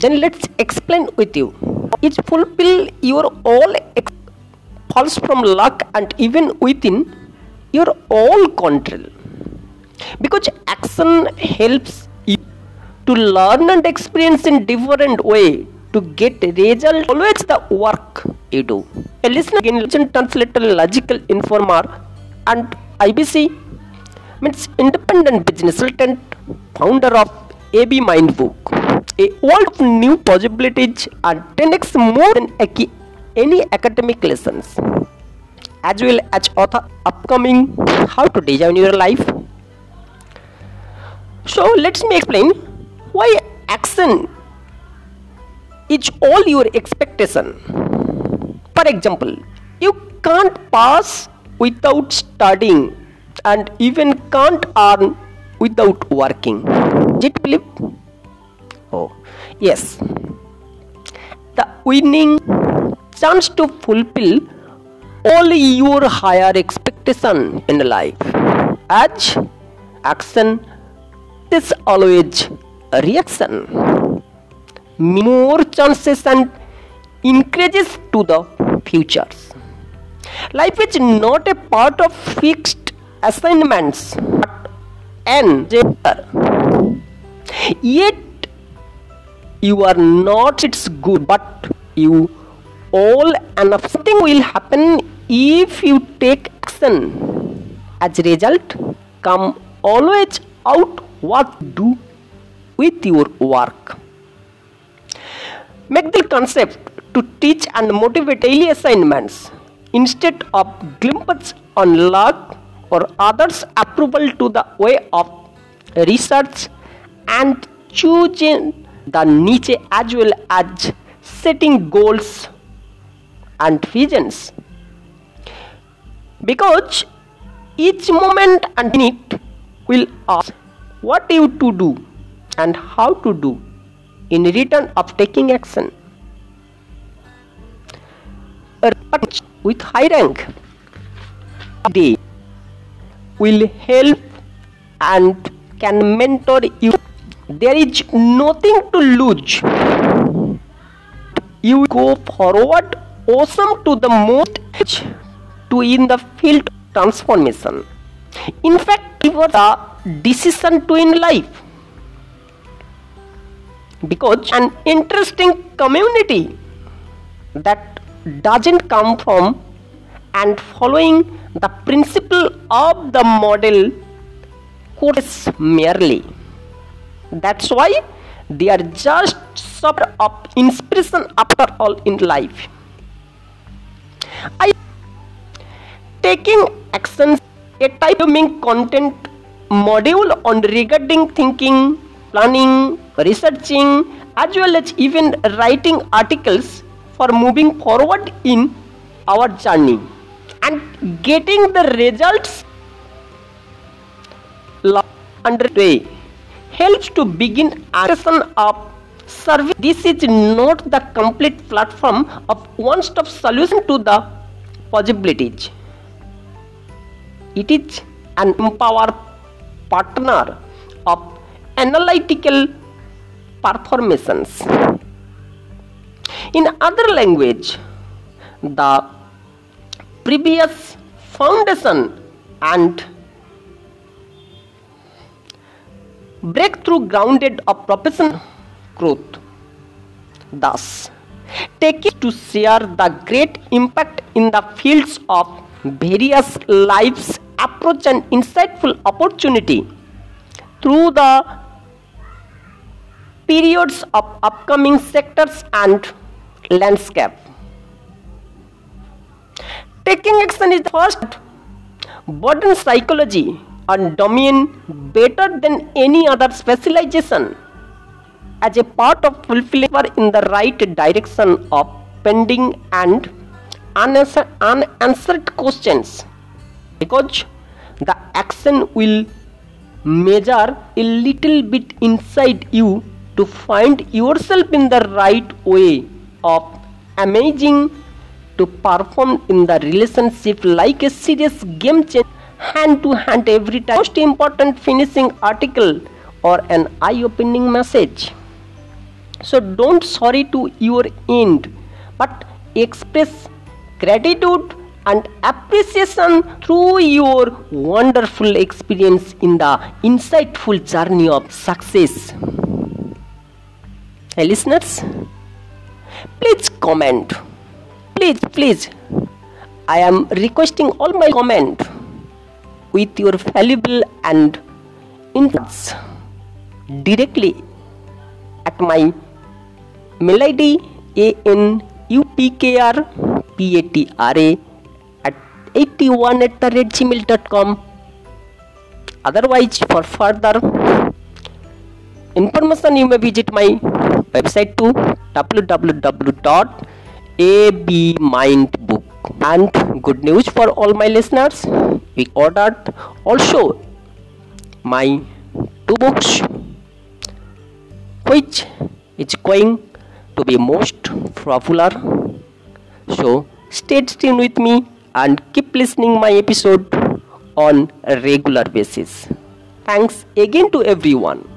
then let's explain with you. Each fulfill your all ex- falls from luck and even within your all control. Because action helps you to learn and experience in different way to get result. Always the work you do. A listener in legend translator logical informer and ibc means independent business consultant founder of ab mind book a world of new possibilities and 10x more than any academic lessons as well as author upcoming how to design your life so let me explain why action is all your expectation. For example, you can't pass without studying and even can't earn without working. Did you believe? Oh, yes. The winning chance to fulfill all your higher expectation in life. As action is always a reaction. More chances and increases to the futures. Life is not a part of fixed assignments but an yet you are not it's good but you all and something will happen if you take action. As a result come always out what do with your work. Make the concept to teach and motivate daily assignments. Instead of glimpses on luck or others approval to the way of research and choosing the niche as well as setting goals and visions. Because each moment and minute will ask what you to do and how to do in return of taking action. With high rank day will help and can mentor you there is nothing to lose. You go forward awesome to the most to in the field transformation. In fact it was a decision to in life. Because an interesting community that doesn't come from and following the principle of the model course merely that's why they are just sort of inspiration after all in life. I taking actions a type of content module on regarding thinking planning researching as well as even writing articles for moving forward in our journey. And getting the results underway helps to begin action of service. This is not the complete platform of one-stop solution to the possibilities. It is an empowered partner of analytical performations. In other language, the previous foundation and breakthrough grounded of professional growth. Thus, taking to share the great impact in the fields of various lives approach and insightful opportunity through the periods of upcoming sectors and landscape. Taking action is the first modern psychology and domain better than any other specialization. As a part of fulfilling in the right direction of pending and unanswered, questions. Because the action will measure a little bit inside you to find yourself in the right way of amazing to perform in the relationship like a serious game change hand to hand every time. Most important finishing article or an eye opening message. So don't sorry to your end but express gratitude and appreciation through your wonderful experience in the insightful journey of success. Hey listeners please comment. Please please. I am requesting all my comment with your valuable and inputs directly at my mail id a n u p k r p a t r a at 81 at the red gmail.com otherwise for further information you may visit my website to www.abmindbook and good news for all my listeners. We ordered also my two books which is going to be most popular. So stay tuned with me and keep listening my episode on a regular basis. Thanks again to everyone